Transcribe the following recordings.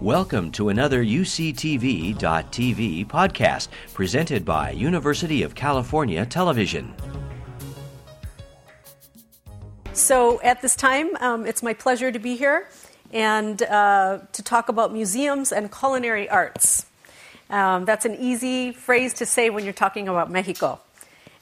Welcome to another UCTV.tv podcast presented by University of California Television. So, at this time, um, it's my pleasure to be here and uh, to talk about museums and culinary arts. Um, that's an easy phrase to say when you're talking about Mexico.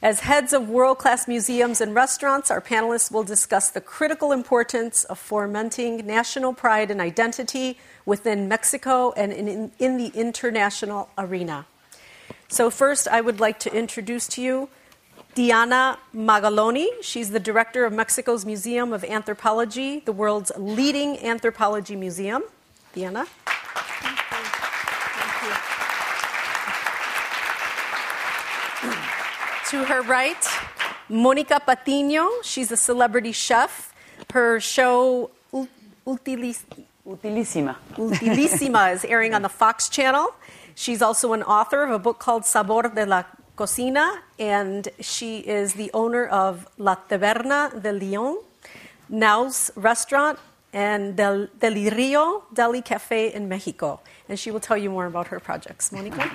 As heads of world class museums and restaurants, our panelists will discuss the critical importance of fomenting national pride and identity within Mexico and in, in, the international arena. So, first, I would like to introduce to you Diana Magaloni. She's the director of Mexico's Museum of Anthropology, the world's leading anthropology museum. Diana? To her right, Monica Patiño. She's a celebrity chef. Her show, Utilis- Utilísima. Utilísima, is airing on the Fox channel. She's also an author of a book called Sabor de la Cocina, and she is the owner of La Taberna de Leon, Naos Restaurant, and Del, Delirio Deli Cafe in Mexico. And she will tell you more about her projects. Monica?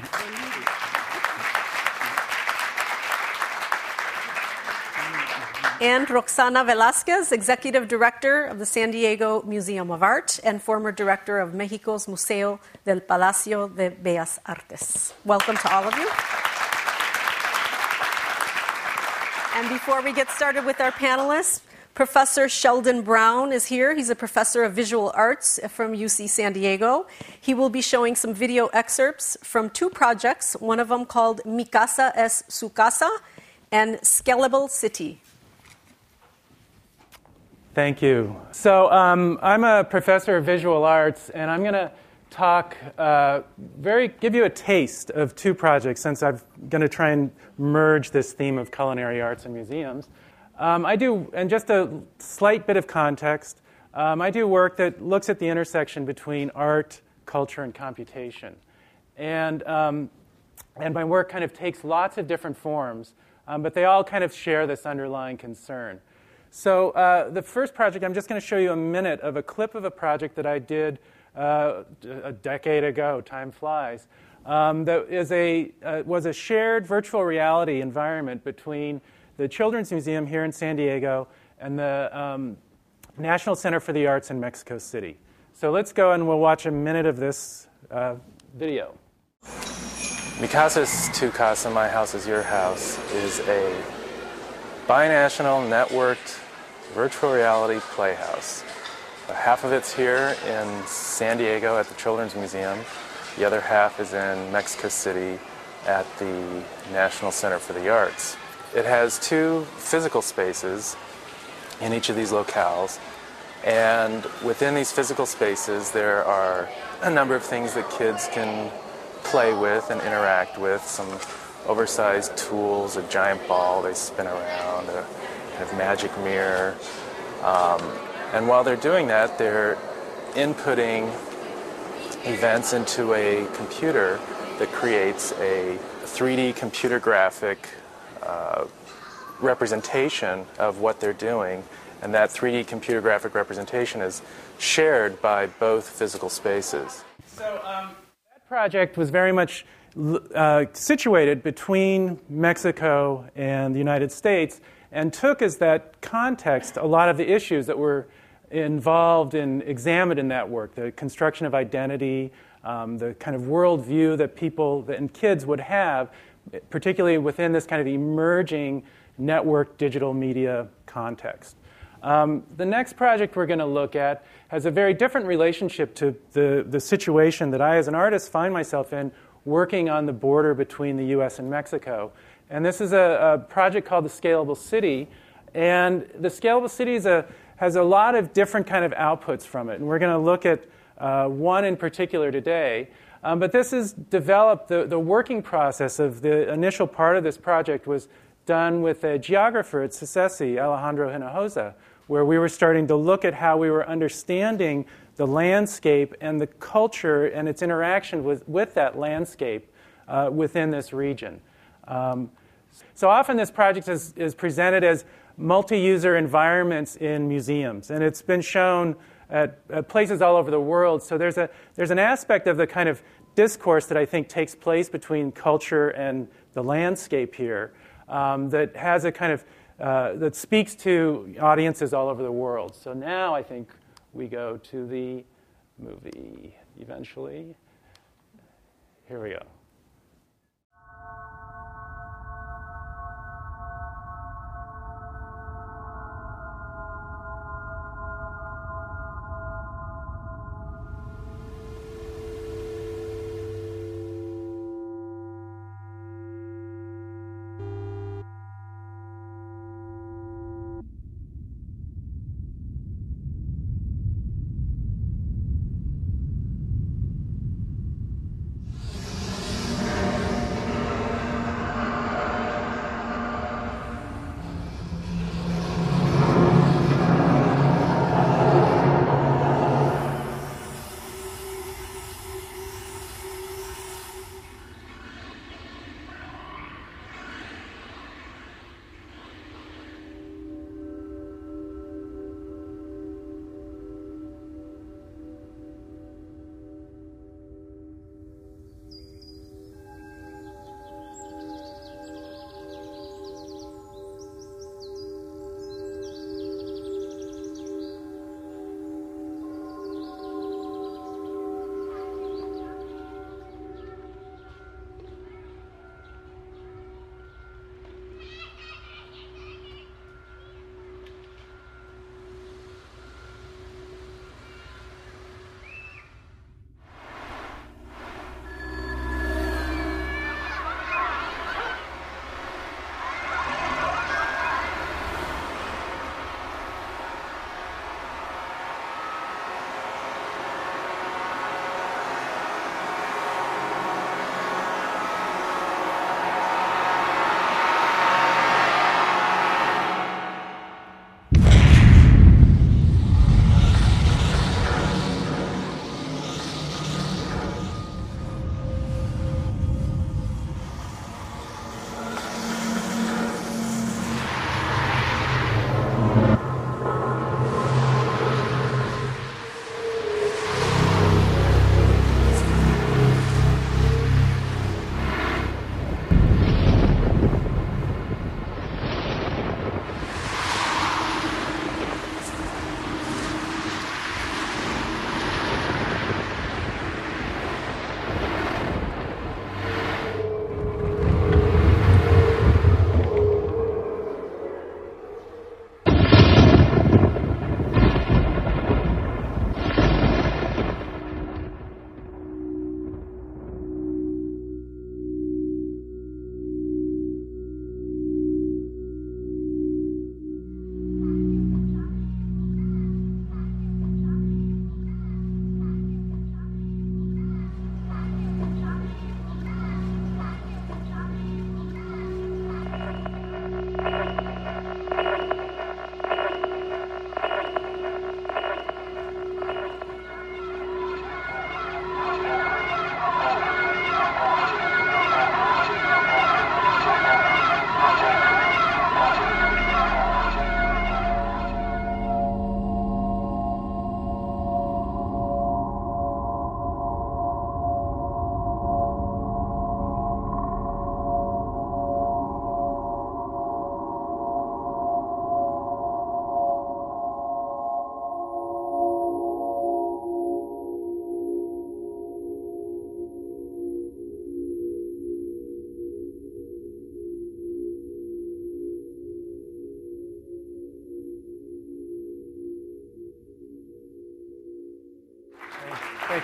And Roxana Velasquez, Executive Director of the San Diego Museum of Art and former Director of Mexico's Museo del Palacio de Bellas Artes. Welcome to all of you. And before we get started with our panelists, Professor Sheldon Brown is here. He's a professor of visual arts from UC San Diego. He will be showing some video excerpts from two projects, one of them called Mi Casa es Su Casa and Scalable City. Thank you. So, um, I'm a professor of visual arts, and I'm going to talk, uh, very, give you a taste of two projects since I'm going to try and merge this theme of culinary arts and museums. Um, I do, and just a slight bit of context, um, I do work that looks at the intersection between art, culture, and computation. And, um, and my work kind of takes lots of different forms, um, but they all kind of share this underlying concern. So, uh, the first project, I'm just going to show you a minute of a clip of a project that I did uh, a decade ago. Time flies. Um, that is a, uh, was a shared virtual reality environment between the Children's Museum here in San Diego and the um, National Center for the Arts in Mexico City. So, let's go and we'll watch a minute of this uh, video. Mi casa es tu casa, my house is your house is a binational networked virtual reality playhouse. Uh, half of it's here in San Diego at the Children's Museum. The other half is in Mexico City at the National Center for the Arts. It has two physical spaces in each of these locales. And within these physical spaces, there are a number of things that kids can play with and interact with. Some oversized tools, a giant ball they spin around, a of magic mirror. Um, and while they're doing that, they're inputting events into a computer that creates a 3D computer graphic uh, representation of what they're doing. And that 3D computer graphic representation is shared by both physical spaces. So um, that project was very much uh, situated between Mexico and the United States and took as that context a lot of the issues that were involved and examined in that work the construction of identity, um, the kind of worldview that people and kids would have, particularly within this kind of emerging network digital media context. Um, the next project we're going to look at has a very different relationship to the, the situation that I, as an artist, find myself in working on the border between the US and Mexico. And this is a, a project called the Scalable City. And the Scalable City a, has a lot of different kind of outputs from it. And we're going to look at uh, one in particular today. Um, but this is developed, the, the working process of the initial part of this project was done with a geographer at CICESE, Alejandro Hinojosa, where we were starting to look at how we were understanding the landscape and the culture and its interaction with, with that landscape uh, within this region. Um, so often this project is, is presented as multi-user environments in museums, and it's been shown at, at, places all over the world. So there's, a, there's an aspect of the kind of discourse that I think takes place between culture and the landscape here um, that has a kind of uh, that speaks to audiences all over the world. So now I think we go to the movie eventually. Here we go.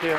Thank you.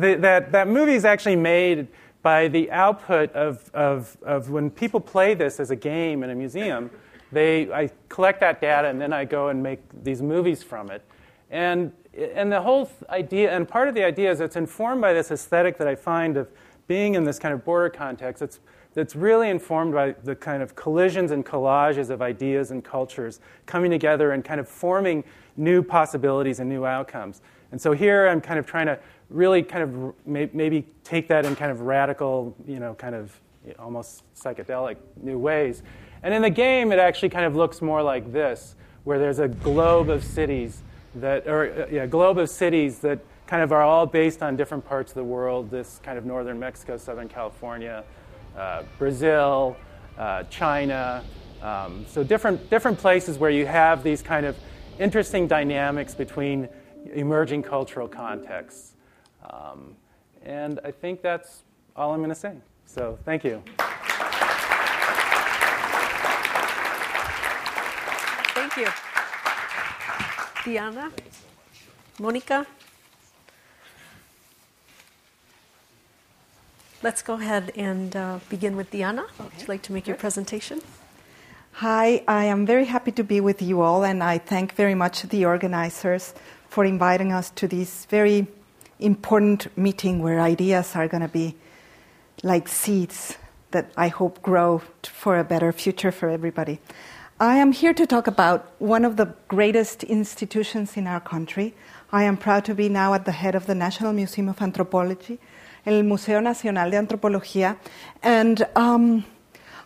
The, that, that movie is actually made by the output of, of, of when people play this as a game in a museum. They, I collect that data and then I go and make these movies from it. And, and the whole idea, and part of the idea is it's informed by this aesthetic that I find of being in this kind of border context. It's, that's really informed by the kind of collisions and collages of ideas and cultures coming together and kind of forming new possibilities and new outcomes. And so here I'm kind of trying to really kind of maybe take that in kind of radical, you know, kind of almost psychedelic new ways. And in the game, it actually kind of looks more like this, where there's a globe of cities that, or uh, yeah, globe of cities that kind of are all based on different parts of the world. This kind of northern Mexico, southern California, uh, Brazil, uh, China. Um, so different different places where you have these kind of interesting dynamics between emerging cultural contexts. Um, and I think that's all I'm going to say. So thank you. Thank you. Diana? Monica? Let's go ahead and uh, begin with Diana. Okay. Would you like to make your presentation? Hi, I am very happy to be with you all, and I thank very much the organizers for inviting us to this very important meeting where ideas are going to be like seeds that I hope grow for a better future for everybody. I am here to talk about one of the greatest institutions in our country. I am proud to be now at the head of the National Museum of Anthropology, el Museo Nacional de Antropología, and um,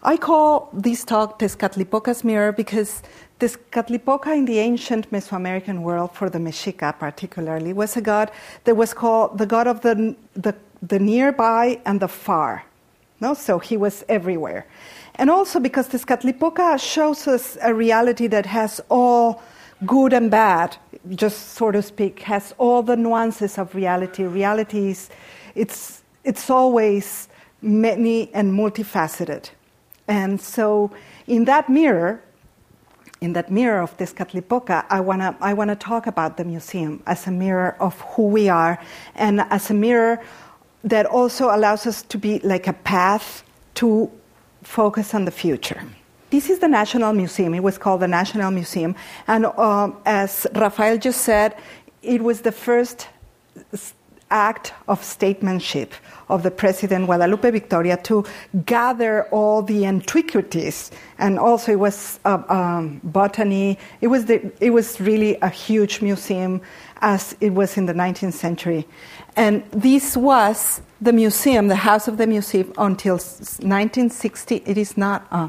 I call this talk Tezcatlipoca's Mirror because Tezcatlipoca in the ancient Mesoamerican world, for the Mexica particularly, was a god that was called the god of the, the, the nearby and the far. No? So he was everywhere. And also because Tezcatlipoca shows us a reality that has all good and bad, just so to speak, has all the nuances of reality. Reality is, it's, it's always many and multifaceted. And so, in that mirror, in that mirror of Tezcatlipoca, I want to I wanna talk about the museum as a mirror of who we are and as a mirror that also allows us to be like a path to focus on the future. This is the National Museum. It was called the National Museum. And uh, as Rafael just said, it was the first act of statesmanship of the President Guadalupe Victoria to gather all the antiquities, and also it was uh, um, botany. It was the, it was really a huge museum, as it was in the 19th century, and this was the museum, the house of the museum, until 1960. It is not. Uh,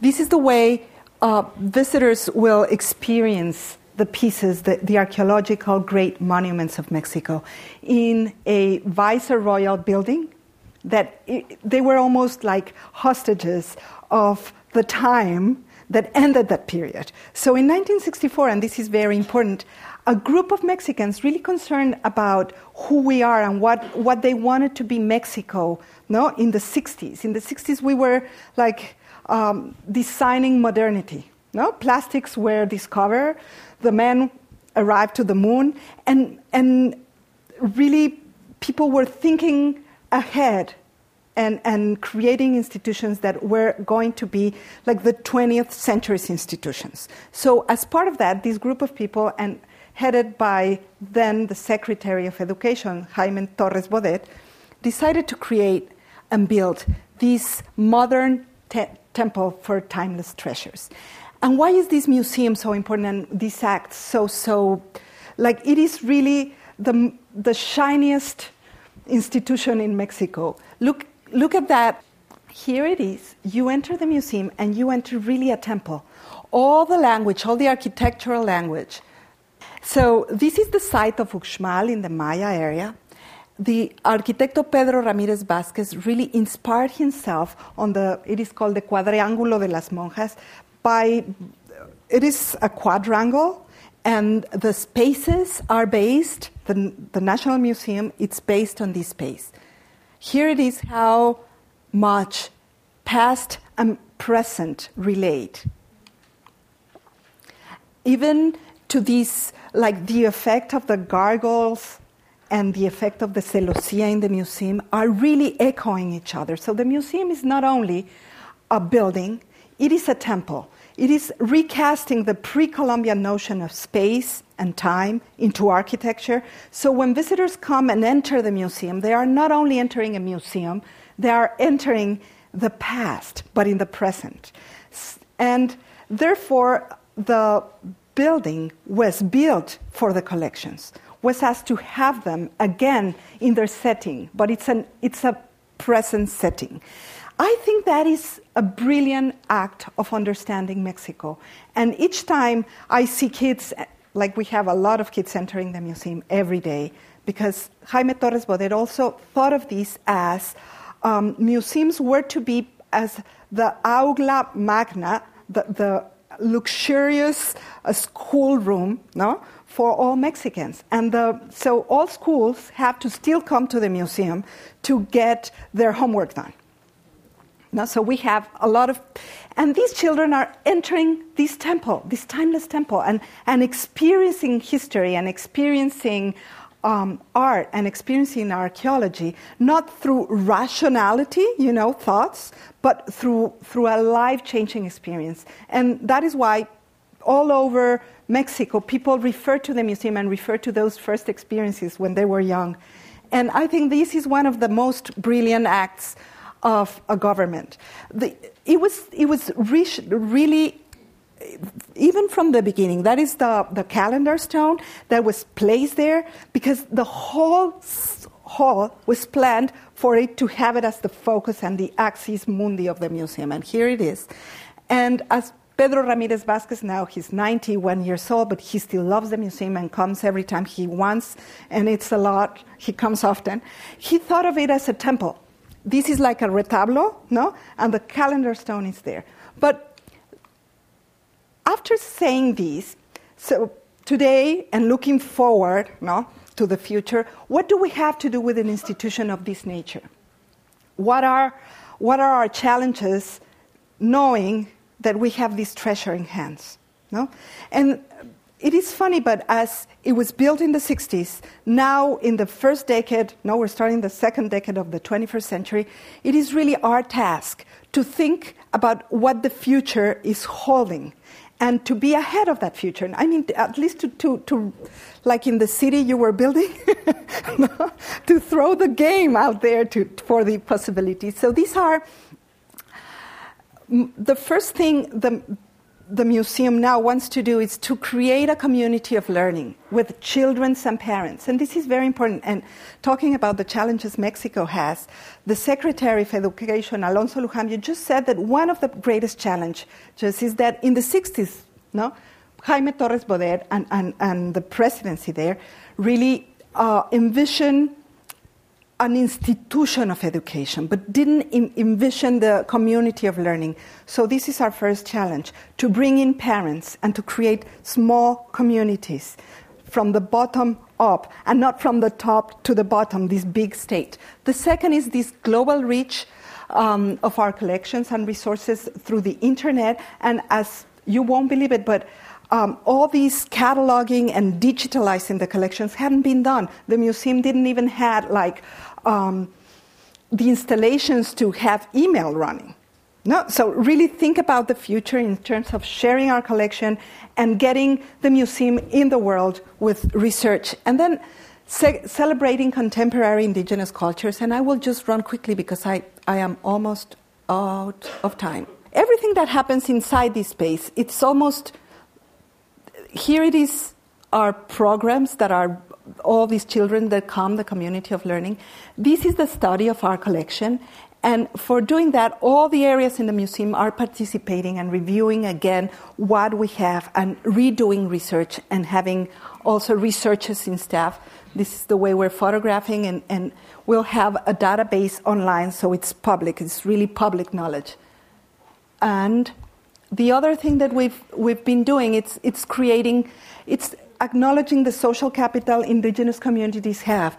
this is the way uh, visitors will experience the pieces, the, the, archaeological great monuments of Mexico, in a viceroyal building that it, they were almost like hostages of the time that ended that period. So in 1964, and this is very important, a group of Mexicans really concerned about who we are and what, what they wanted to be Mexico no, in the 60s. In the 60s, we were like um, designing modernity. No? Plastics were discovered, the man arrived to the moon, and, and really people were thinking ahead and, and creating institutions that were going to be like the 20th century's institutions. So, as part of that, this group of people, and headed by then the Secretary of Education, Jaime Torres Bodet, decided to create and build this modern te- temple for timeless treasures. And why is this museum so important and this act so, so, like, it is really the, the shiniest institution in Mexico. Look, look at that. Here it is. You enter the museum and you enter really a temple. All the language, all the architectural language. So, this is the site of Uxmal in the Maya area. The arquitecto Pedro Ramirez Vázquez really inspired himself on the, it is called the Cuadrángulo de las Monjas, by it is a quadrangle and the spaces are based the, the national museum it's based on this space. Here it is how much past and present relate. Even to this like the effect of the gargoyles and the effect of the celosia in the museum are really echoing each other. So the museum is not only a building it is a temple. It is recasting the pre Columbian notion of space and time into architecture. So when visitors come and enter the museum, they are not only entering a museum, they are entering the past, but in the present. And therefore, the building was built for the collections, was asked to have them again in their setting, but it's, an, it's a present setting. I think that is a brilliant act of understanding Mexico. And each time I see kids, like we have a lot of kids entering the museum every day, because Jaime Torres Bodet also thought of these as um, museums were to be as the aula magna, the, the luxurious uh, schoolroom, no, for all Mexicans. And the, so all schools have to still come to the museum to get their homework done. So we have a lot of, and these children are entering this temple, this timeless temple, and, and experiencing history and experiencing um, art and experiencing archaeology, not through rationality, you know, thoughts, but through, through a life changing experience. And that is why all over Mexico, people refer to the museum and refer to those first experiences when they were young. And I think this is one of the most brilliant acts of a government. The, it was, it was really, even from the beginning, that is the, the calendar stone that was placed there because the whole hall was planned for it to have it as the focus and the axis mundi of the museum. And here it is. And as Pedro Ramirez Vázquez now he's 91 years old, but he still loves the museum and comes every time he wants, and it's a lot. He comes often. He thought of it as a temple this is like a retablo, no? And the calendar stone is there. But after saying this, so today and looking forward, no, to the future, what do we have to do with an institution of this nature? What are, what are our challenges knowing that we have this treasure in hands? No? And it is funny, but as it was built in the 60s, now in the first decade, now we're starting the second decade of the 21st century, it is really our task to think about what the future is holding and to be ahead of that future. I mean, at least to, to, to like in the city you were building, to throw the game out there to, for the possibilities. So these are the first thing, the, the museum now wants to do is to create a community of learning with children and parents. And this is very important. And talking about the challenges Mexico has, the Secretary of Education, Alonso Luján, you just said that one of the greatest challenges is that in the 60s, no, Jaime Torres Bodet and, and, and the presidency there really uh, envisioned an institution of education, but didn't envision the community of learning. So, this is our first challenge to bring in parents and to create small communities from the bottom up and not from the top to the bottom, this big state. The second is this global reach um, of our collections and resources through the internet. And as you won't believe it, but um, all these cataloging and digitalizing the collections hadn't been done. The museum didn't even have like um, the installations to have email running. No, so really think about the future in terms of sharing our collection and getting the museum in the world with research, and then ce- celebrating contemporary indigenous cultures. And I will just run quickly because I, I am almost out of time. Everything that happens inside this space, it's almost here. It is our programs that are all these children that come, the community of learning. This is the study of our collection. And for doing that, all the areas in the museum are participating and reviewing again what we have and redoing research and having also researchers in staff. This is the way we're photographing, and, and we'll have a database online so it's public, it's really public knowledge. And the other thing that we've, we've been doing, it's, it's creating, it's acknowledging the social capital indigenous communities have.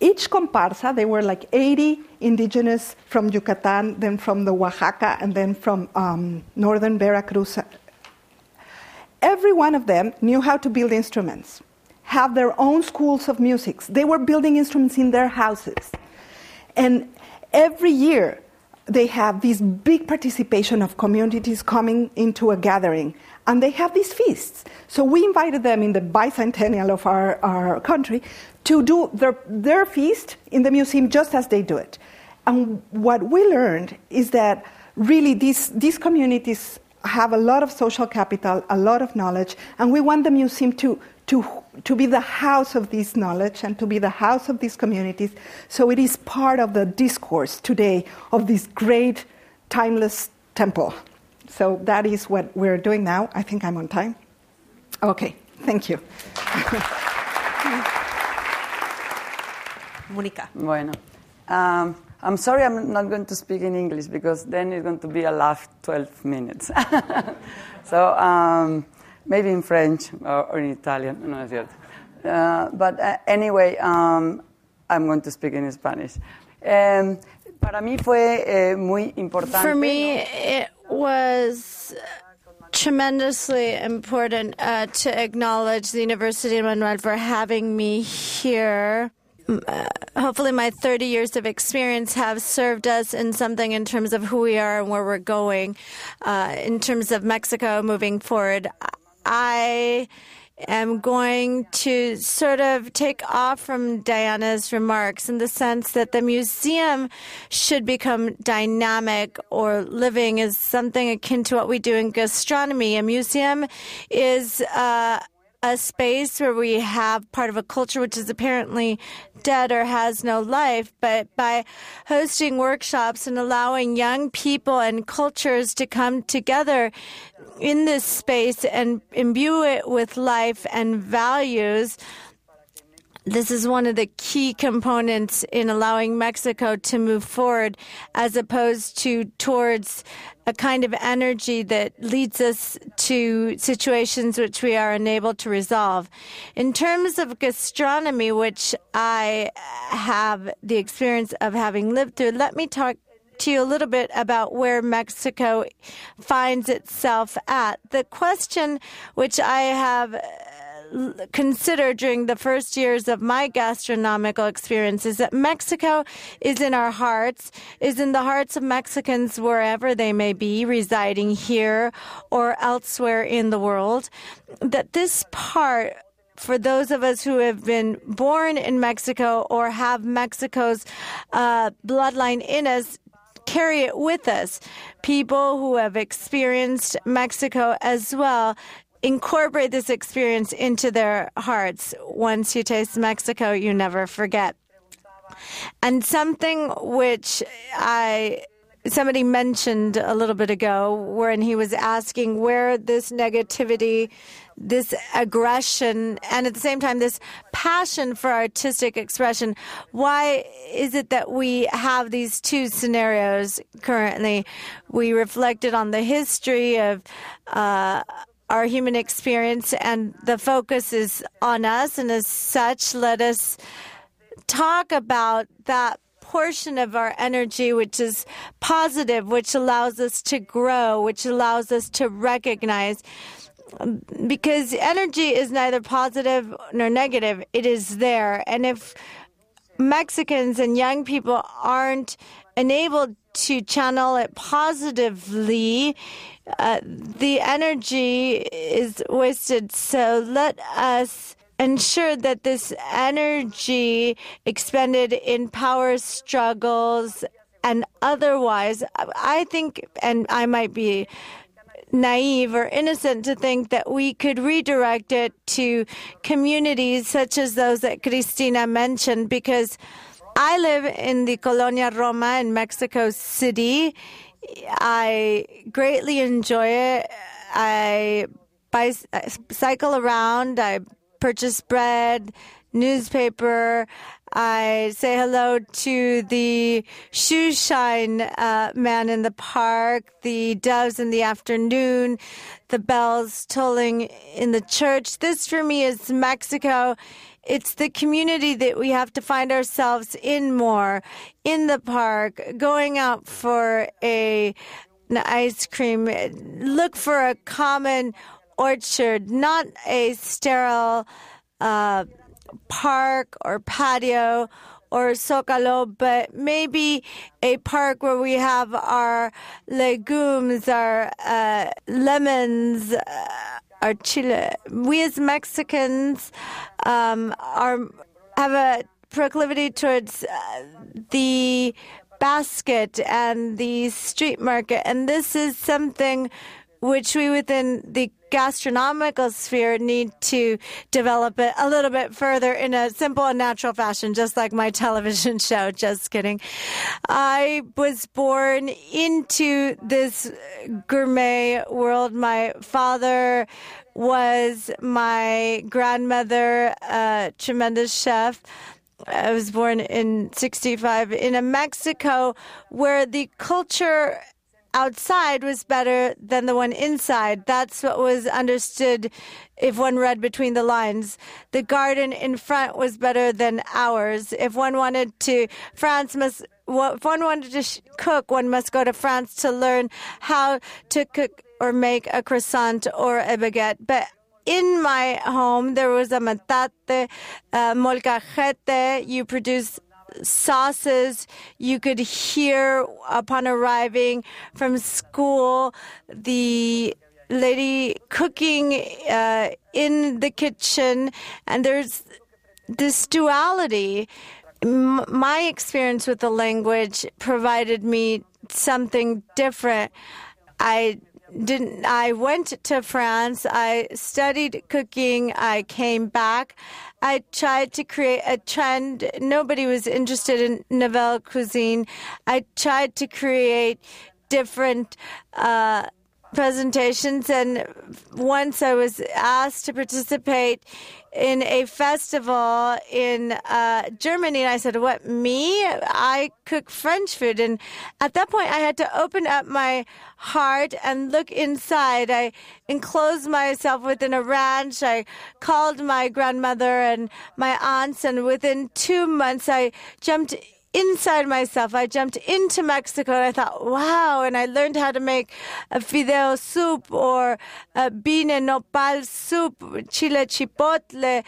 Each comparsa, there were like 80 indigenous from Yucatan, then from the Oaxaca, and then from um, northern Veracruz. Every one of them knew how to build instruments, have their own schools of music. They were building instruments in their houses. And every year, they have this big participation of communities coming into a gathering and they have these feasts. So we invited them in the bicentennial of our, our country to do their, their feast in the museum just as they do it. And what we learned is that really these, these communities have a lot of social capital, a lot of knowledge, and we want the museum to, to, to be the house of this knowledge and to be the house of these communities. So it is part of the discourse today of this great timeless temple. So that is what we're doing now. I think I'm on time. Okay, thank you. Monica. Bueno. Um, I'm sorry I'm not going to speak in English because then it's going to be a last 12 minutes. so um, maybe in French or, or in Italian, no es cierto. Uh, but uh, anyway, um, I'm going to speak in Spanish. Um, para mí fue eh, muy importante. For me, it was tremendously important uh, to acknowledge the University of Manuel for having me here. Uh, hopefully, my 30 years of experience have served us in something in terms of who we are and where we're going. Uh, in terms of Mexico moving forward, I am going to sort of take off from Diana's remarks in the sense that the museum should become dynamic or living is something akin to what we do in gastronomy. A museum is uh, a space where we have part of a culture which is apparently dead or has no life, but by hosting workshops and allowing young people and cultures to come together in this space and imbue it with life and values. This is one of the key components in allowing Mexico to move forward as opposed to towards a kind of energy that leads us to situations which we are unable to resolve. In terms of gastronomy, which I have the experience of having lived through, let me talk to you a little bit about where Mexico finds itself at. The question which I have consider during the first years of my gastronomical experience is that Mexico is in our hearts, is in the hearts of Mexicans wherever they may be, residing here or elsewhere in the world. That this part for those of us who have been born in Mexico or have Mexico's uh, bloodline in us carry it with us. People who have experienced Mexico as well incorporate this experience into their hearts. Once you taste Mexico, you never forget. And something which I somebody mentioned a little bit ago when he was asking where this negativity this aggression and at the same time this passion for artistic expression why is it that we have these two scenarios currently we reflected on the history of uh, our human experience and the focus is on us. And as such let us talk about that portion of our energy which is positive which allows us to grow which allows us to recognize. Because energy is neither positive nor negative. It is there. And if Mexicans and young people aren't enabled to channel it positively, uh, the energy is wasted. So let us ensure that this energy expended in power struggles and otherwise, I think, and I might be naive or innocent to think that we could redirect it to communities such as those that Cristina mentioned because I live in the Colonia Roma in Mexico City. I greatly enjoy it. I cycle around. I purchase bread, newspaper. I say hello to the shoe shine uh, man in the park, the doves in the afternoon, the bells tolling in the church. This for me is Mexico. It's the community that we have to find ourselves in more, in the park, going out for a an ice cream, look for a common orchard, not a sterile uh, park or patio or Zocalo, but maybe a park where we have our legumes, our uh, lemons, uh, our chile. We as Mexicans um, are have a proclivity towards uh, the basket and the street market, and this is something which we within the gastronomical sphere need to develop it a little bit further in a simple and natural fashion, just like my television show. Just kidding. I was born into this gourmet world. My father was my grandmother, a tremendous chef. I was born in 65 in a Mexico where the culture outside was better than the one inside. That's what was understood if one read between the lines. The garden in front was better than ours. If one wanted to, France must, if one wanted to sh- cook, one must go to France to learn how to cook or make a croissant or a baguette. But in my home, there was a metate, a molcajete. You produce sauces you could hear upon arriving from school. The lady cooking uh, in the kitchen and there's this duality. M- my experience with the language provided me something different. I didn't I went to France. I studied cooking. I came back. I tried to create a trend. Nobody was interested in nouvelle cuisine. I tried to create different uh, presentations, and once I was asked to participate in a festival in uh, Germany. And I said, What, me? I cook French food. And at that point, I had to open up my heart and look inside. I enclosed myself within a ranch. I called my grandmother and my aunts. And within two months, I jumped inside myself. I jumped into Mexico and I thought, wow. And I learned how to make a fideo soup or a bean and nopal soup, chile chipotle,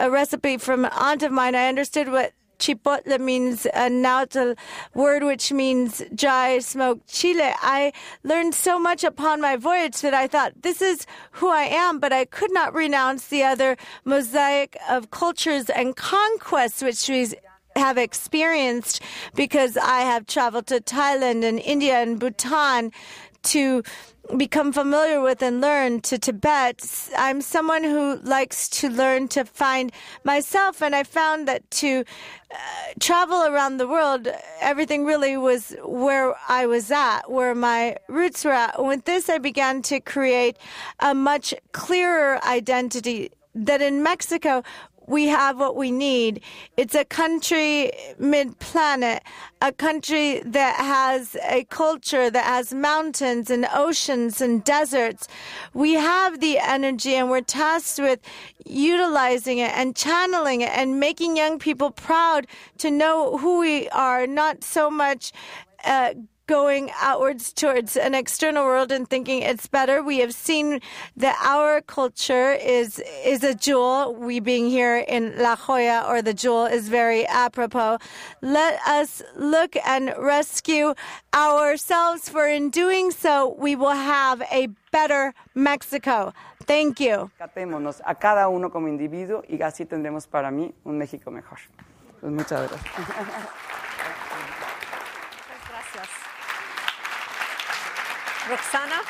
a recipe from an aunt of mine. I understood what chipotle means a nahuatl word which means dry smoked chile. I learned so much upon my voyage that I thought this is who I am, but I could not renounce the other mosaic of cultures and conquests which have experienced because I have traveled to Thailand and India and Bhutan to become familiar with and learn to Tibet. I'm someone who likes to learn to find myself, and I found that to uh, travel around the world, everything really was where I was at, where my roots were at. With this, I began to create a much clearer identity that in Mexico, we have what we need. It's a country mid planet, a country that has a culture that has mountains and oceans and deserts. We have the energy and we're tasked with utilizing it and channeling it and making young people proud to know who we are, not so much. Uh, going outwards towards an external world and thinking it's better. We have seen that our culture is is a jewel. We being here in La Jolla or the jewel is very apropos. Let us look and rescue ourselves for in doing so we will have a better Mexico. Thank you. Catémonos a cada uno como individuo y así tendremos para mí un México mejor. Pues muchas gracias. Roxana?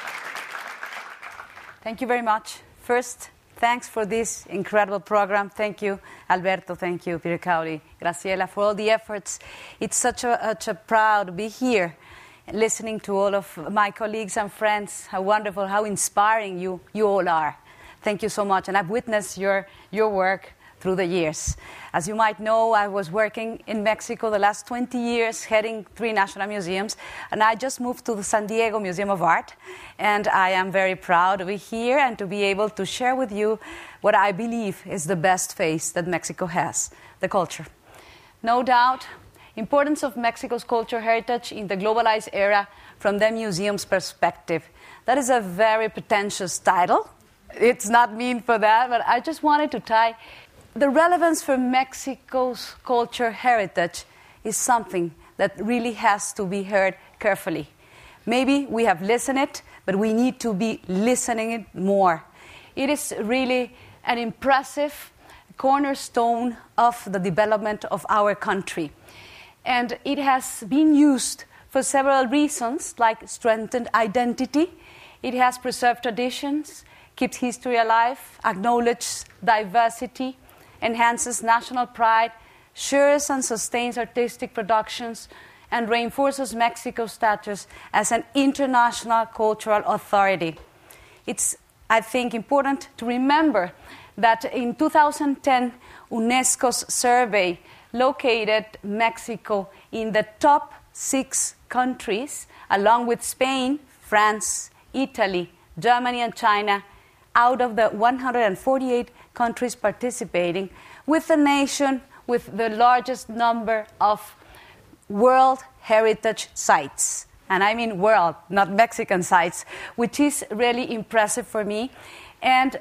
Thank you very much. First, thanks for this incredible program. Thank you, Alberto. Thank you, Peter Cowhey, Graciela, for all the efforts. It's such a, such a proud to be here listening to all of my colleagues and friends. How wonderful, how inspiring you, you all are. Thank you so much. And I've witnessed your, your work through the years. As you might know, I was working in Mexico the last 20 years, heading three national museums, and I just moved to the San Diego Museum of Art. And I am very proud to be here and to be able to share with you what I believe is the best face that Mexico has the culture. No doubt, importance of Mexico's culture heritage in the globalized era from the museum's perspective. That is a very pretentious title. It's not mean for that, but I just wanted to tie the relevance for Mexico's culture heritage is something that really has to be heard carefully. Maybe we have listened it, but we need to be listening it more. It is really an impressive cornerstone of the development of our country. And it has been used for several reasons, like strengthened identity, it has preserved traditions, keeps history alive, acknowledges diversity, enhances national pride, shares and sustains artistic productions, and reinforces Mexico's status as an international cultural authority. It's, I think, important to remember that in 2010, UNESCO's survey located Mexico in the top six countries, along with Spain, France, Italy, Germany, and China, out of the 148 countries participating, with the nation with the largest number of World Heritage Sites. And I mean world, not Mexican sites, which is really impressive for me. And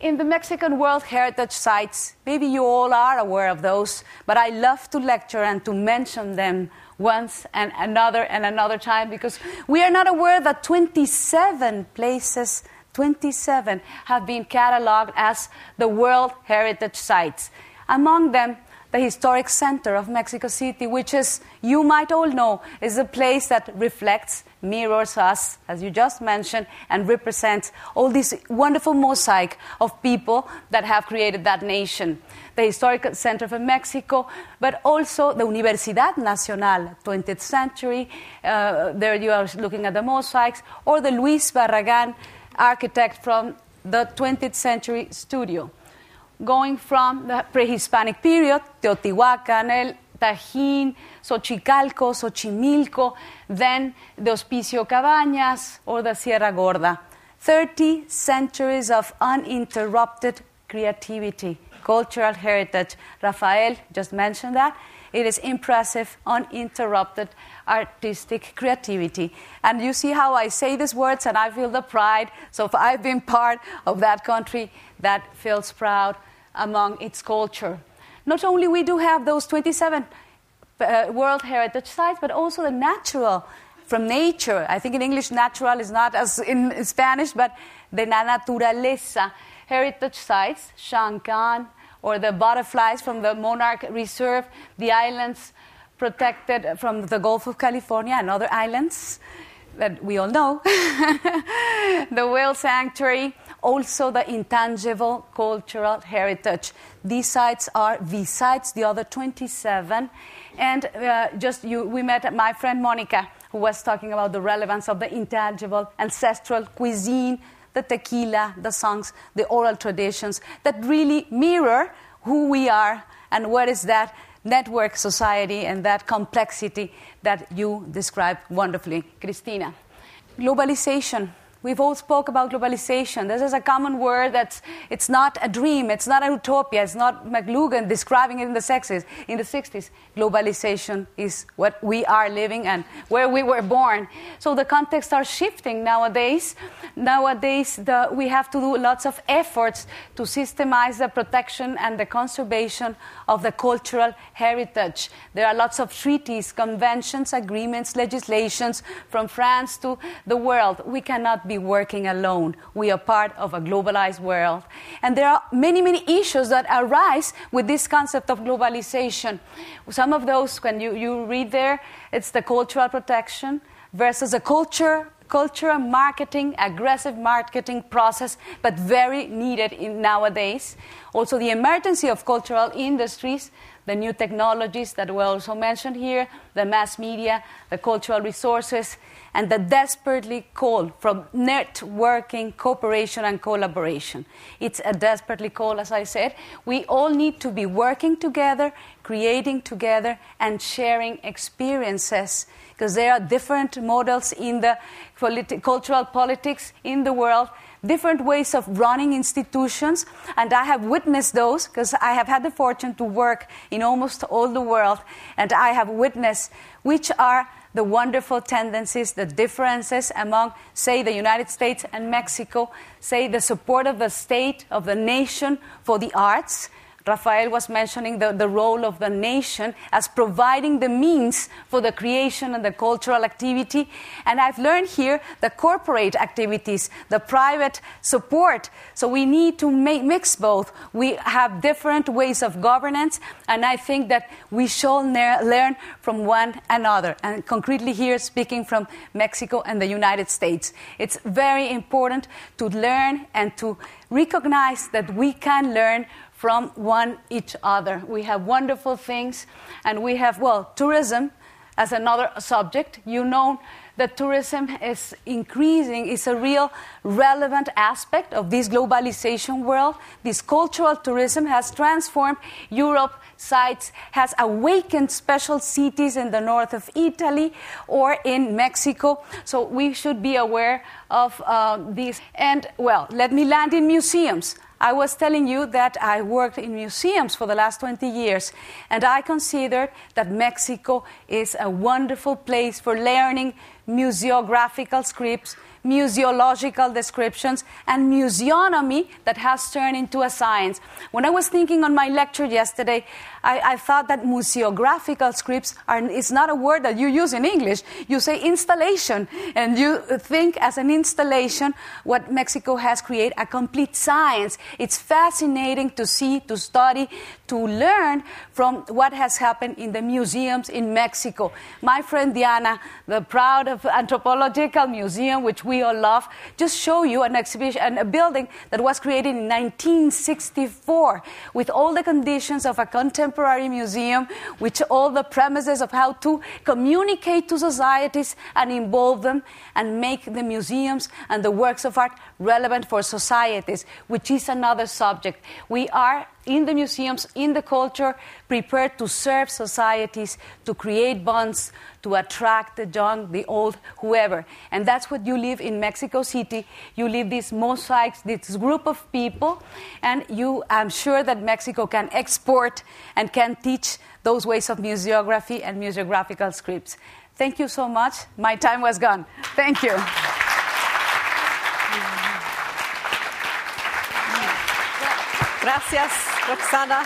in the Mexican World Heritage Sites, maybe you all are aware of those, but I love to lecture and to mention them once and another and another time because we are not aware that 27 places, 27, have been cataloged as the World Heritage Sites. Among them, the historic center of Mexico City, which is, you might all know, is a place that reflects, mirrors us, as you just mentioned, and represents all this wonderful mosaic of people that have created that nation. The historic center of Mexico, but also the Universidad Nacional, 20th century. Uh, there you are looking at the mosaics, or the Luis Barragan architect from the 20th century studio going from the pre-Hispanic period, Teotihuacan, El Tajín, Xochicalco, Xochimilco, then the Hospicio Cabañas or the Sierra Gorda. 30 centuries of uninterrupted creativity, cultural heritage. Rafael just mentioned that. It is impressive, uninterrupted artistic creativity. And you see how I say these words and I feel the pride. So I've been part of that country, that feels proud among its culture. Not only we do have those 27 uh, World Heritage Sites, but also the natural from nature. I think in English, natural is not as in Spanish, but the naturaleza heritage sites, Sian Ka'an, or the butterflies from the Monarch Reserve, the islands protected from the Gulf of California and other islands that we all know, the whale sanctuary, also the intangible cultural heritage. These sites are the sites, the other 27. And uh, just you, we met my friend Monica, who was talking about the relevance of the intangible ancestral cuisine, the tequila, the songs, the oral traditions that really mirror who we are and what is that network society and that complexity that you described wonderfully, Christina. Globalization We've all spoke about globalization. This is a common word it's not a dream, it's not a utopia, it's not McLuhan describing it in the 60s. In the 60s, globalization is what we are living and where we were born. So the contexts are shifting nowadays. Nowadays, the, we have to do lots of efforts to systemize the protection and the conservation of the cultural heritage. There are lots of treaties, conventions, agreements, legislations from France to the world. We cannot be working alone. We are part of a globalized world. And there are many, many issues that arise with this concept of globalization. Some of those, when you, you read there, it's the cultural protection versus a culture cultural marketing, aggressive marketing process, but very needed in nowadays. Also, the emergency of cultural industries, the new technologies that were also mentioned here, the mass media, the cultural resources, and the desperately call from networking, cooperation, and collaboration. It's a desperately call, as I said. We all need to be working together, creating together, and sharing experiences because there are different models in the politi- cultural politics in the world different ways of running institutions, and I have witnessed those because I have had the fortune to work in almost all the world, and I have witnessed which are the wonderful tendencies, the differences among, say, the United States and Mexico, say, the support of the state, of the nation for the arts, Rafael was mentioning the, the role of the nation as providing the means for the creation and the cultural activity. And I've learned here the corporate activities, the private support. So we need to make, mix both. We have different ways of governance, and I think that we shall ne- learn from one another. And concretely here, speaking from Mexico and the United States, it's very important to learn and to recognize that we can learn from one each other. We have wonderful things, and we have, well, tourism as another subject. You know that tourism is increasing, it's a real relevant aspect of this globalization world. This cultural tourism has transformed Europe sites, has awakened special cities in the north of Italy or in Mexico. So we should be aware of uh, these. And, well, let me land in museums. I was telling you that I worked in museums for the last 20 years, and I consider that Mexico is a wonderful place for learning museographical scripts, museological descriptions, and museonomy that has turned into a science. When I was thinking on my lecture yesterday, I, I thought that museographical scripts are, is not a word that you use in English. You say installation, and you think as an installation what Mexico has created a complete science. It's fascinating to see, to study, to learn from what has happened in the museums in Mexico. My friend Diana, the proud of anthropological museum, which we all love, just show you an exhibition, and a building that was created in 1964 with all the conditions of a contemporary museum, with all the premises of how to communicate to societies and involve them and make the museums and the works of art relevant for societies, which is another subject. We are in the museums, in the culture, prepared to serve societies, to create bonds, to attract the young, the old, whoever. And that's what you live in Mexico City. You live these mosaics, this group of people, and you, I'm sure that Mexico can export and can teach those ways of museography and museographical scripts. Thank you so much. My time was gone. Thank you. Gracias, Roxana.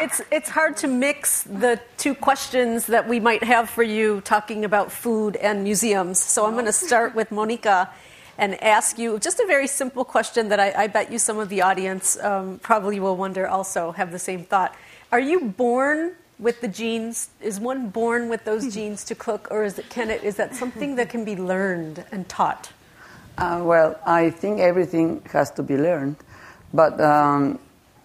It's, it's hard to mix the two questions that we might have for you talking about food and museums. So I'm going to start with Monica and ask you just a very simple question that I, I bet you some of the audience um, probably will wonder also, have the same thought. Are you born with the genes? Is one born with those genes to cook, or is, it, can it, is that something that can be learned and taught? Uh, well, I think everything has to be learned, but um,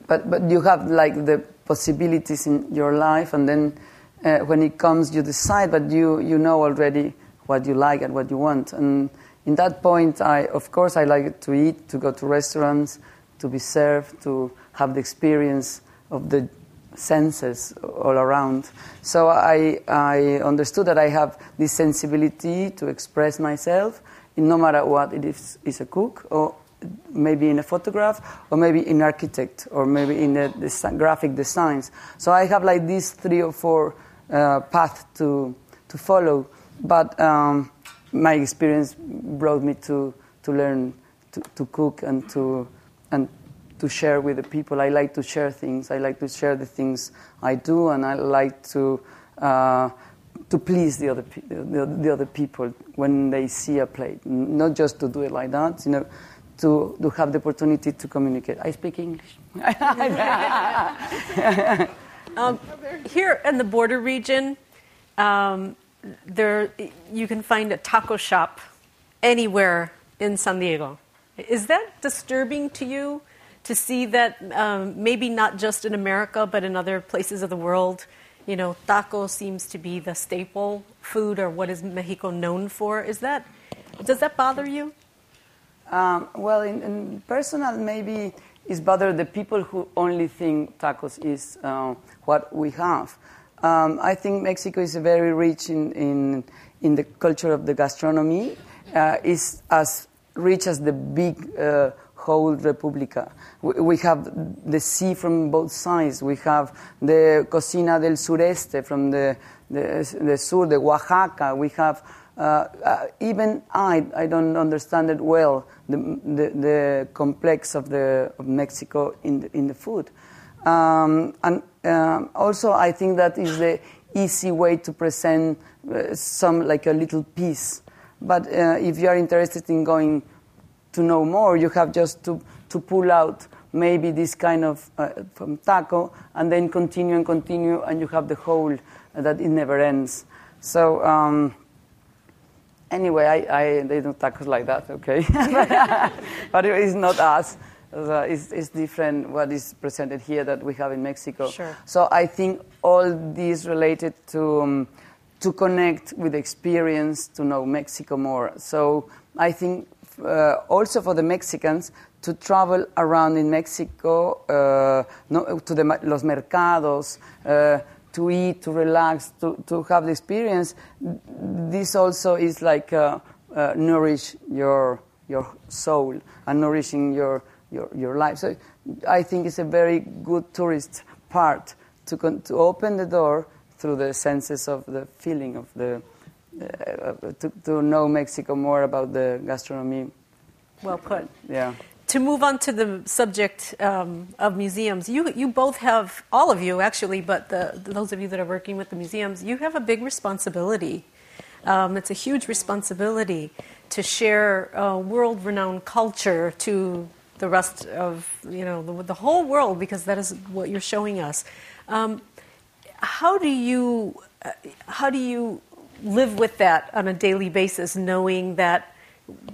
but but you have like the possibilities in your life, and then uh, when it comes, you decide. But you you know already what you like and what you want, and in that point, I of course I like to eat, to go to restaurants, to be served, to have the experience of the senses all around. So I I understood that I have this sensibility to express myself no matter what it is, is a cook or maybe in a photograph or maybe in architect or maybe in the design, graphic designs. So I have like these three or four uh, paths to, to follow. But um, my experience brought me to, to learn to, to cook and to, and to share with the people. I like to share things. I like to share the things I do, and I like to uh, to please the other, the, the, other people when they see a plate, not just to do it like that, you know, to, to have the opportunity to communicate. I speak English. um, here in the border region, um, there you can find a taco shop anywhere in San Diego. Is that disturbing to you to see that um, maybe not just in America but in other places of the world? you know, taco seems to be the staple food or what is Mexico known for. Is that, does that bother you? Um, well, in, in, personal, maybe it's better the people who only think tacos is uh, what we have. Um, I think Mexico is very rich in, in, in the culture of the gastronomy. Uh, is as rich as the big uh, whole República. We have the sea from both sides. We have the cocina del sureste from the, the, the sur, the Oaxaca. We have uh, uh, even I, I don't understand it well, the, the, the complex of, the, of Mexico in the, in the food. Um, and um, also, I think that is the easy way to present uh, some, like a little piece. But uh, if you are interested in going to know more, you have just to, to pull out maybe this kind of uh, from taco and then continue and continue, and you have the whole that it never ends. So, um, anyway, I, I, they do tacos like that, okay? but it's not us. It's, it's, different what is presented here that we have in Mexico. Sure. So I think all these related to um, to connect with experience to know Mexico more. So I think uh, also for the Mexicans to travel around in Mexico, uh, no, to the, los mercados, uh, to eat, to relax, to, to have the experience, this also is like uh, uh, nourish your, your soul and nourishing your, your, your life. So I think it's a very good tourist part to, con- to open the door through the senses of the feeling of the, uh, to, to know Mexico more about the gastronomy. Well put. Yeah to move on to the subject um, of museums, you, you both have, all of you actually, but the, those of you that are working with the museums, you have a big responsibility. Um, it's a huge responsibility to share uh, world renowned culture to the rest of you know the, the, whole world because that is what you're showing us. Um, how do you uh, how do you live with that on a daily basis, knowing that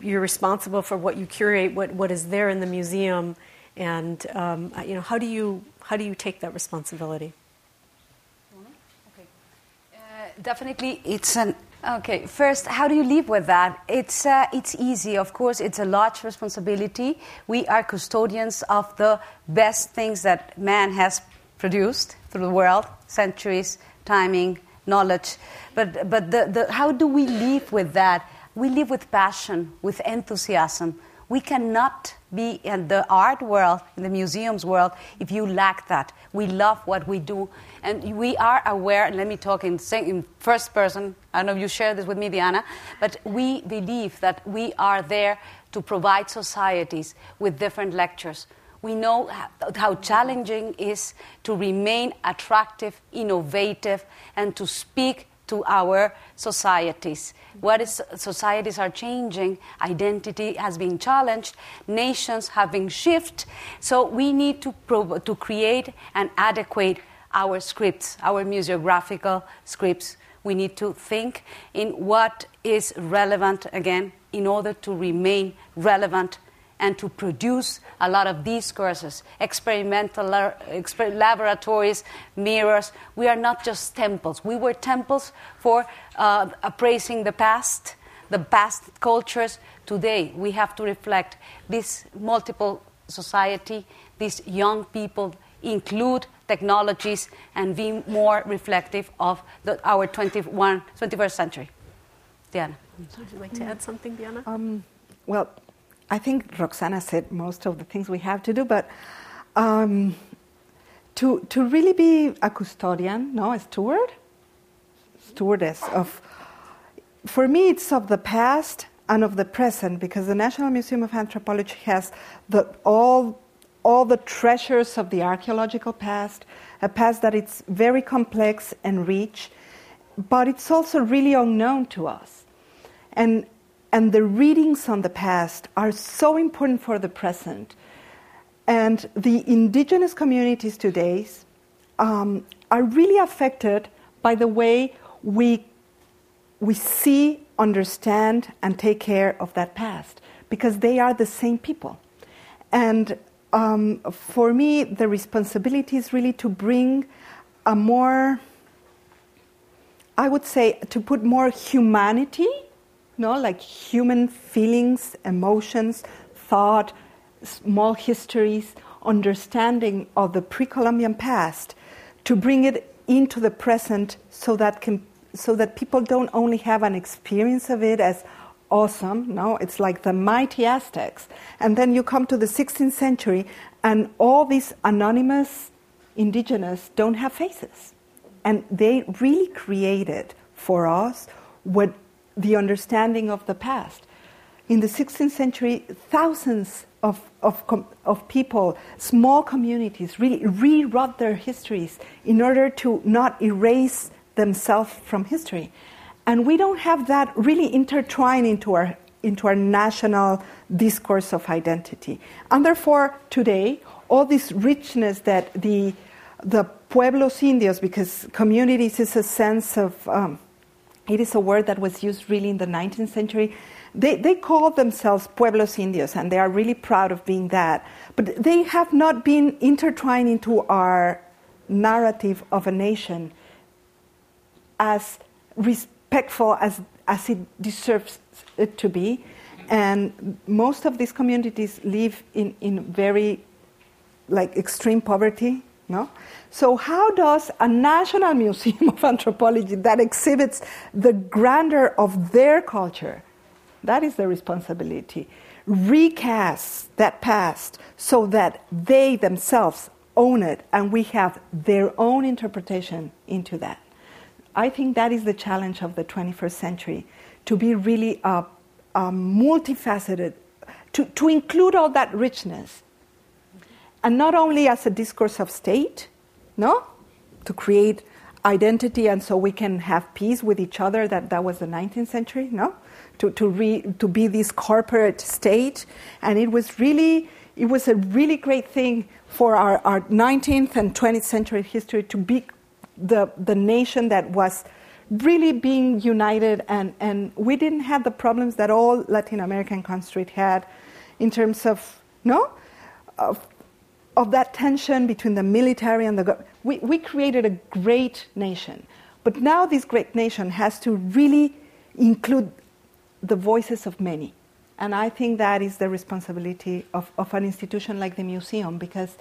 you're responsible for what you curate, what, what is there in the museum, and um, you know how do you how do you take that responsibility? Okay. Uh, definitely, it's an Okay, first, how do you live with that? It's, uh, it's easy, of course, it's a large responsibility. We are custodians of the best things that man has produced through the world, centuries, timing, knowledge. But, but the, the, how do we live with that? We live with passion, with enthusiasm. We cannot be in the art world, in the museums world, if you lack that. We love what we do. And we are aware, and let me talk in, in first person. I don't know if you share this with me, Diana, but we believe that we are there to provide societies with different lectures. We know how challenging it is to remain attractive, innovative, and to speak to our societies. What is societies are changing, identity has been challenged, nations have been shifted. So we need to to create and adequate our scripts, our museographical scripts. We need to think in what is relevant again in order to remain relevant and to produce a lot of these courses experimental exper- laboratories, mirrors. We are not just temples. We were temples for uh, appraising the past, the past cultures. Today, we have to reflect this multiple society, these young people include technologies and be more reflective of the, our 21, 21st century. Diana. Would you like to add something, Diana? Um, well, I think Roxana said most of the things we have to do, but um, to, to really be a custodian, no, a steward, stewardess of, for me, it's of the past and of the present because the National Museum of Anthropology has the, all, all the treasures of the archaeological past, a past that it's very complex and rich, but it's also really unknown to us. And and the readings on the past are so important for the present. And the indigenous communities today um, are really affected by the way we, we see, understand, and take care of that past because they are the same people. And um, for me, the responsibility is really to bring a more, I would say, to put more humanity no, like human feelings, emotions, thought, small histories, understanding of the pre-Columbian past, to bring it into the present, so that can, so that people don't only have an experience of it as awesome. No, it's like the mighty Aztecs, and then you come to the 16th century, and all these anonymous indigenous don't have faces, and they really created for us what the understanding of the past. In the 16th century, thousands of, of, of people, small communities, really rewrote their histories in order to not erase themselves from history. And we don't have that really intertwined into our, into our national discourse of identity. And therefore, today, all this richness that the, the pueblos indios, because communities is a sense of, um, it is a word that was used really in the 19th century. They, they call themselves pueblos indios, and they are really proud of being that. But they have not been intertwined into our narrative of a nation as respectful as, as it deserves it to be. And most of these communities live in, in very like extreme poverty. No? So, how does a national museum of anthropology that exhibits the grandeur of their culture, that is the responsibility, recast that past so that they themselves own it and we have their own interpretation into that? I think that is the challenge of the 21st century to be really a, a multifaceted, to, to include all that richness. And not only as a discourse of state, no? To create identity and so we can have peace with each other, that, that was the 19th century, no? To, to, re, to be this corporate state. And it was really, it was a really great thing for our, our 19th and 20th century history to be the, the nation that was really being united, and, and we didn't have the problems that all Latin American countries had in terms of, no? Of, of that tension between the military and the government. We, created a great nation. But now this great nation has to really include the voices of many. And I think that is the responsibility of, of an institution like the museum because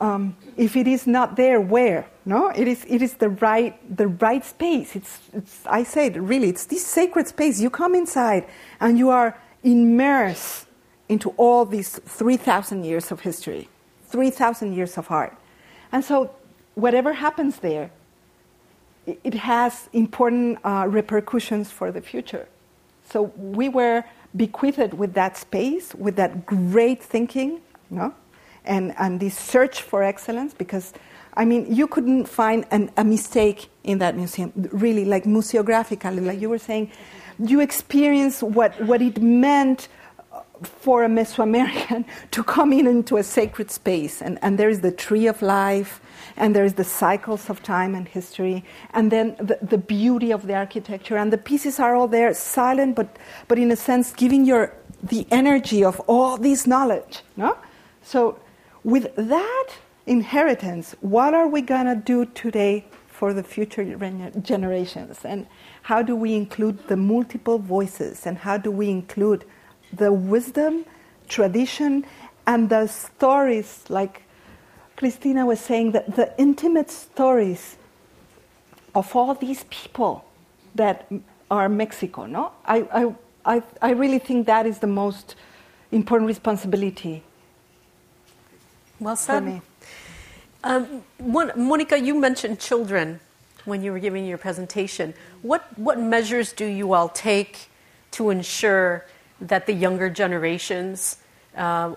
um, if it is not there, where? No, it is. It is the right, the right space. It's, it's. I said, really, it's this sacred space. You come inside, and you are immersed into all these three thousand years of history, three thousand years of art, and so whatever happens there, it, it has important uh, repercussions for the future. So we were bequeathed with that space, with that great thinking, no and, and this search for excellence because I mean, you couldn't find an, a mistake in that museum, really, like museographically, like you were saying. You experience what, what it meant for a Mesoamerican to come in into a sacred space. And, and there is the tree of life, and there is the cycles of time and history, and then the, the beauty of the architecture. And the pieces are all there, silent, but, but in a sense, giving your, the energy of all this knowledge. No? So with that inheritance, what are we going to do today for the future generations? And how do we include the multiple voices? And how do we include the wisdom, tradition, and the stories, like Christina was saying, that the intimate stories of all these people that are Mexico, no? I, I, I, I really think that is the most important responsibility well said. Um, Monica, you mentioned children when you were giving your presentation. What, what measures do you all take to ensure that the younger generations uh,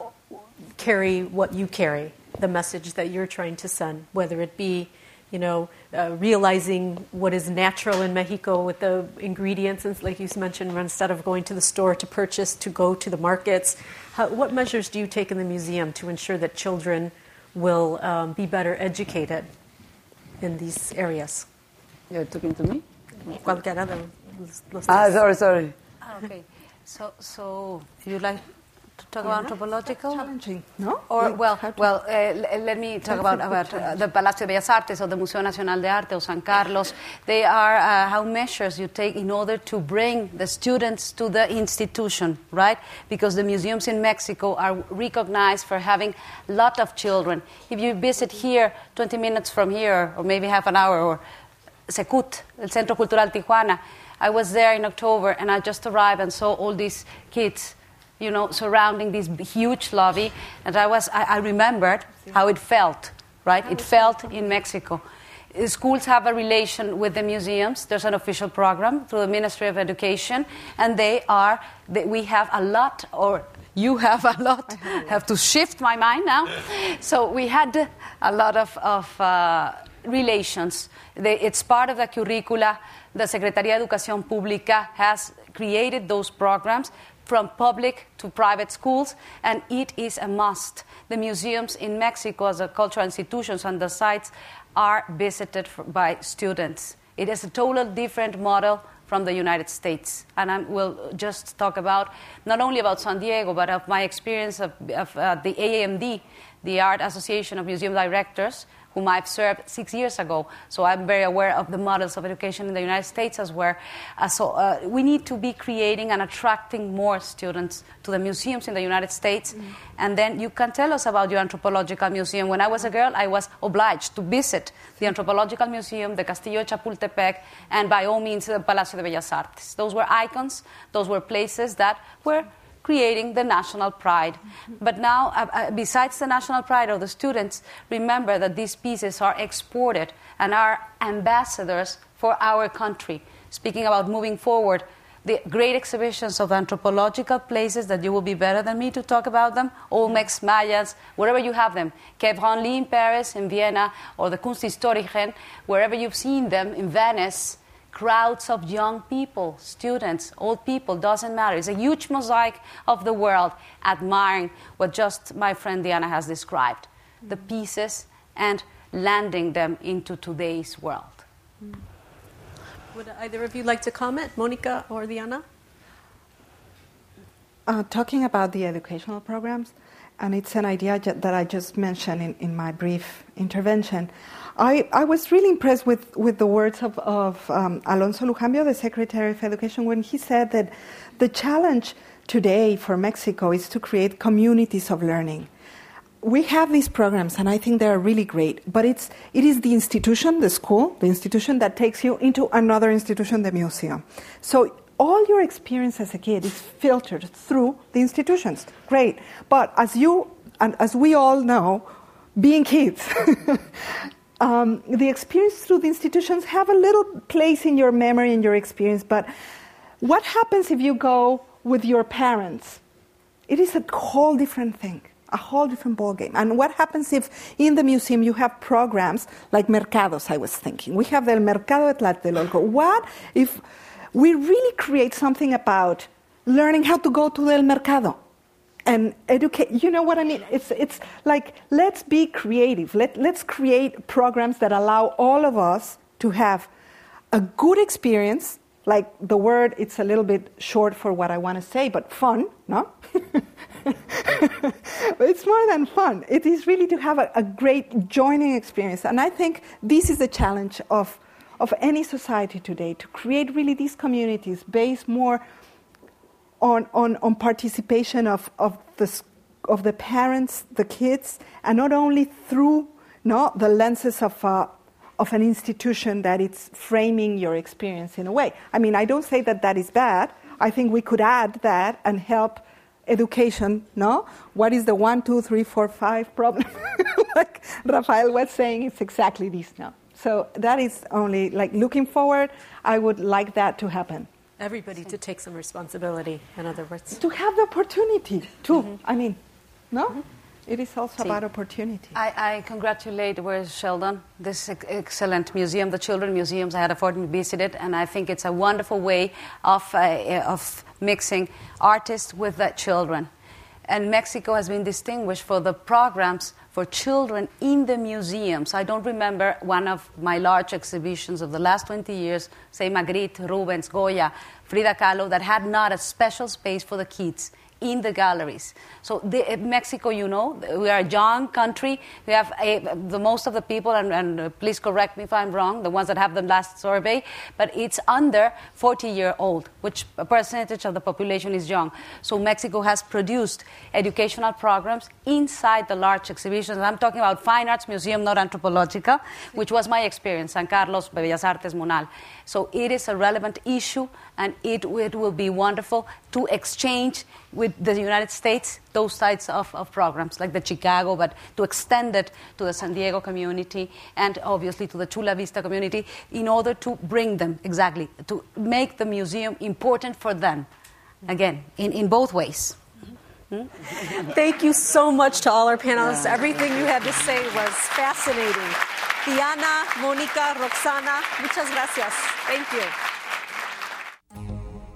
carry what you carry, the message that you're trying to send, whether it be you know, uh, realizing what is natural in Mexico with the ingredients, and like you mentioned, instead of going to the store to purchase, to go to the markets. How, what measures do you take in the museum to ensure that children will um, be better educated in these areas? You're talking to me? Cualquiera de los Ah, sorry, sorry. Ah, okay. So, so you like to talk about anthropological? Challenging, no? Or well, well, uh, let me talk about about uh, the Palacio de Bellas Artes or the Museo Nacional de Arte or San Carlos. They are uh, how measures you take in order to bring the students to the institution, right? Because the museums in Mexico are recognized for having a lot of children. If you visit here, 20 minutes from here, or maybe half an hour, or CECUT, el Centro Cultural Tijuana. I was there in October and I just arrived and saw all these kids you know, surrounding this huge lobby. And I, was, I, I remembered how it felt, right? It felt in Mexico. schools have a relation with the museums. There's an official program through the Ministry of Education, and they are. They, we have a lot, or you have a lot. have to shift my mind now. so we had a lot of, of uh, relations. They, it's part of the curricula. The Secretaría de Educación Pública has created those programs from public to private schools, and it is a must. The museums in Mexico, as a cultural institutions and the sites, are visited by students. It is a totally different model from the United States. And I will just talk about not only about San Diego, but of my experience of, of uh, the AAMD, the Art Association of Museum Directors, whom I've served six years ago. So I'm very aware of the models of education in the United States as well. Uh, so uh, we need to be creating and attracting more students to the museums in the United States. Mm-hmm. And then you can tell us about your anthropological museum. When I was a girl, I was obliged to visit the anthropological museum, the Castillo de Chapultepec, and by all means the Palacio de Bellas Artes. Those were icons. Those were places that were creating the national pride. Mm-hmm. But now, uh, uh, besides the national pride of the students, remember that these pieces are exported and are ambassadors for our country. Speaking about moving forward, the great exhibitions of anthropological places that you will be better than me to talk about them, Olmecs, Mayas, wherever you have them, Quai Branly in Paris, in Vienna, or the Kunsthistorisches, wherever you've seen them in Venice, crowds of young people, students, old people, doesn't matter. It's a huge mosaic of the world admiring what just my friend Diana has described mm-hmm. the pieces and landing them into today's world. Mm-hmm. Would either of you like to comment, Monica or Diana? Uh, talking about the educational programs, and it's an idea that I just mentioned in, in my brief intervention. I, I was really impressed with, with the words of, of um, Alonso Lujambio, the Secretary of Education, when he said that the challenge today for Mexico is to create communities of learning. We have these programs, and I think they are really great, but it's, it is the institution, the school, the institution that takes you into another institution, the museum. So all your experience as a kid is filtered through the institutions. Great. But as you, and as we all know, being kids, um, the experience through the institutions have a little place in your memory and your experience, but what happens if you go with your parents? It is a whole different thing, a whole different ballgame. And what happens if in the museum you have programs like Mercados, I was thinking? We have the Mercado de Tlatelolco. What if we really create something about learning how to go to El Mercado? And educate. You know what I mean? It's, it's like, let's be creative. Let, let's create programs that allow all of us to have a good experience. Like the word, it's a little bit short for what I want to say, but fun, no? it's more than fun. It is really to have a, a great joining experience. And I think this is the challenge of, of any society today to create really these communities based more on, on, on participation of, of, the, of the parents, the kids, and not only through no, the lenses of, uh, of an institution that it's framing your experience in a way. I mean, I don't say that that is bad. I think we could add that and help education, no? What is the one, two, three, four, five problem? like Rafael was saying, it's exactly this now. So that is only like looking forward, I would like that to happen. Everybody to take some responsibility, in other words. To have the opportunity, too. Mm-hmm. I mean, no? Mm-hmm. It is also See, about opportunity. I, I congratulate where's Sheldon, this excellent museum, the Children Museums. I had a fortune to visit it, and I think it's a wonderful way of, uh, of mixing artists with the children. And Mexico has been distinguished for the programs for children in the museums. I don't remember one of my large exhibitions of the last 20 years, say Magritte, Rubens, Goya, Frida Kahlo, that had not a special space for the kids in the galleries. So the, uh, Mexico, you know, we are a young country. We have a, the most of the people, and, and uh, please correct me if I'm wrong, the ones that have the last survey, but it's under 40 year old, which a percentage of the population is young. So Mexico has produced educational programs inside the large exhibitions. I'm talking about Fine Arts Museum, not anthropological, which was my experience, San Carlos, Bellas Artes, Munal. So it is a relevant issue, and it, it will be wonderful to exchange with the United States those types of, of programs, like the Chicago, but to extend it to the San Diego community and obviously to the Chula Vista community in order to bring them, exactly, to make the museum important for them. Again, in, in both ways. Hmm? Thank you so much to all our panelists. Everything you had to say was fascinating. Diana, Monica, Roxana, muchas gracias. Thank you.